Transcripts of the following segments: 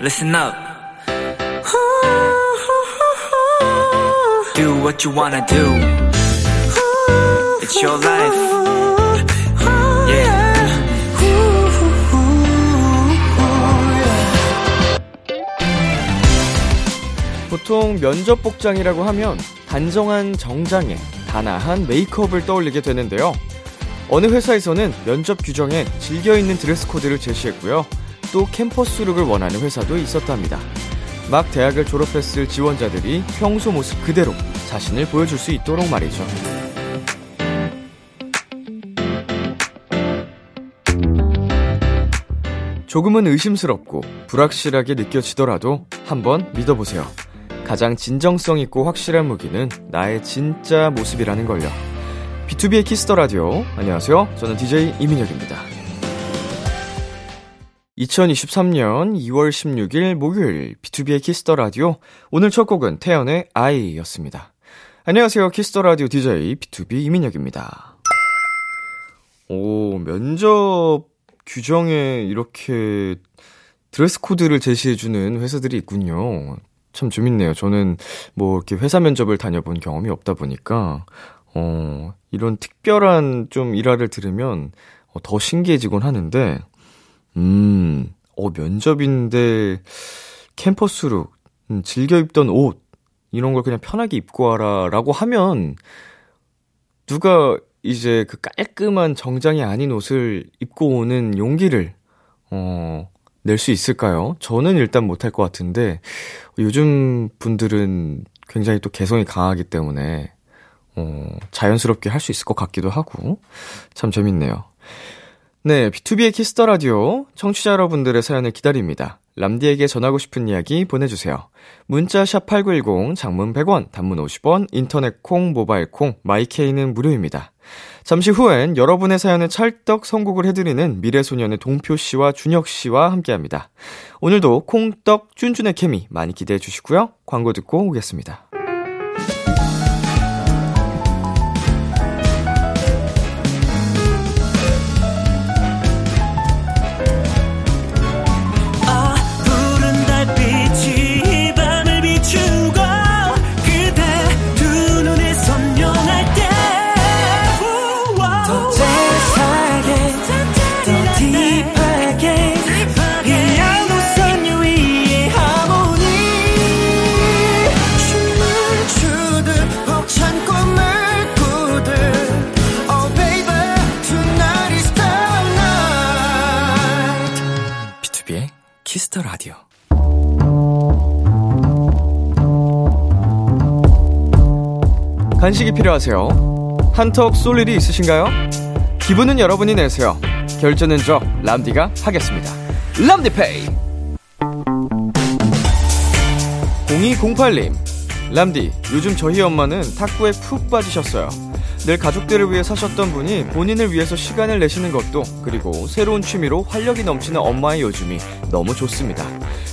listen up. Do what you wanna do. It's your life. Yeah. 보통 면접 복장이라고 하면 단정한 정장에 단아한 메이크업을 떠올리게 되는데요. 어느 회사에서는 면접 규정에 즐겨 있는 드레스 코드를 제시했고요. 또 캠퍼스 룩을 원하는 회사도 있었답니다. 막 대학을 졸업했을 지원자들이 평소 모습 그대로 자신을 보여줄 수 있도록 말이죠. 조금은 의심스럽고 불확실하게 느껴지더라도 한번 믿어보세요. 가장 진정성 있고 확실한 무기는 나의 진짜 모습이라는 걸요. B2B의 키스터 라디오. 안녕하세요. 저는 DJ 이민혁입니다. 2023년 2월 16일 목요일 B2B의 키스터 라디오. 오늘 첫 곡은 태연의 I였습니다. 안녕하세요. 키스터 라디오 DJ B2B 이민혁입니다. 오, 면접 규정에 이렇게 드레스 코드를 제시해 주는 회사들이 있군요. 참 재밌네요. 저는 뭐 이렇게 회사 면접을 다녀본 경험이 없다 보니까, 어, 이런 특별한 좀 일화를 들으면 어, 더 신기해지곤 하는데, 음, 어, 면접인데 캠퍼스룩, 음, 즐겨 입던 옷, 이런 걸 그냥 편하게 입고 와라 라고 하면, 누가 이제 그 깔끔한 정장이 아닌 옷을 입고 오는 용기를, 어, 낼 수 있을까요? 저는 일단 못할 것 같은데, 요즘 분들은 굉장히 또 개성이 강하기 때문에, 어, 자연스럽게 할 수 있을 것 같기도 하고, 참 재밌네요. 네, B2B의 키스터 라디오 청취자 여러분들의 사연을 기다립니다. 람디에게 전하고 싶은 이야기 보내주세요. 문자 샵 #8910 장문 100원, 단문 50원, 인터넷 콩, 모바일 콩, my K는 무료입니다. 잠시 후엔 여러분의 사연을 찰떡 선곡을 해드리는 미래소년의 동표 씨와 준혁 씨와 함께합니다. 오늘도 콩떡 쭌쭌의 케미 많이 기대해 주시고요. 광고 듣고 오겠습니다. Kiss the Radio. 간식이 필요하세요? 한턱 쏠 일이 있으신가요? 기분은 여러분이 내세요. 결제는 저 람디가 하겠습니다. 람디페이. 0208님, 람디, 요즘 저희 엄마는 탁구에 푹 빠지셨어요. 늘 가족들을 위해 사셨던 분이 본인을 위해서 시간을 내시는 것도 그리고 새로운 취미로 활력이 넘치는 엄마의 요즘이 너무 좋습니다.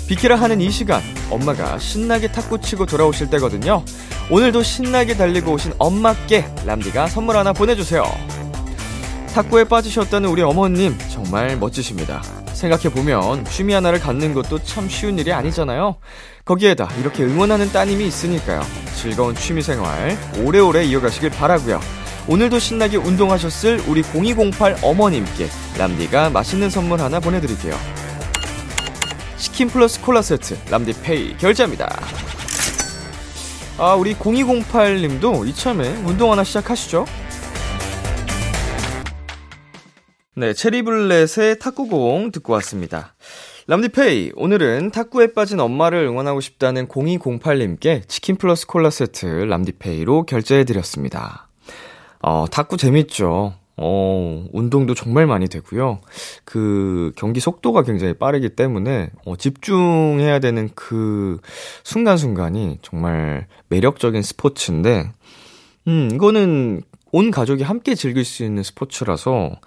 비키라 하는 이 시간 엄마가 신나게 탁구 치고 돌아오실 때거든요. 오늘도 신나게 달리고 오신 엄마께 람디가 선물 하나 보내주세요. 탁구에 빠지셨다는 우리 어머님 정말 멋지십니다. 생각해보면 취미 하나를 갖는 것도 참 쉬운 일이 아니잖아요. 거기에다 이렇게 응원하는 따님이 있으니까요. 즐거운 취미 생활 오래오래 이어가시길 바라고요. 오늘도 신나게 운동하셨을 우리 0208 어머님께 람디가 맛있는 선물 하나 보내드릴게요. 치킨 플러스 콜라 세트 람디페이 결제합니다. 아 우리 0208님도 이참에 운동 하나 시작하시죠. 네, 체리블렛의 탁구공 듣고 왔습니다. 람디페이, 오늘은 탁구에 빠진 엄마를 응원하고 싶다는 0208님께 치킨 플러스 콜라 세트 람디페이로 결제해드렸습니다. 어, 탁구 재밌죠. 어, 운동도 정말 많이 되고요. 그, 경기 속도가 굉장히 빠르기 때문에, 어, 집중해야 되는 그 순간순간이 정말 매력적인 스포츠인데, 음, 이거는 온 가족이 함께 즐길 수 있는 스포츠라서,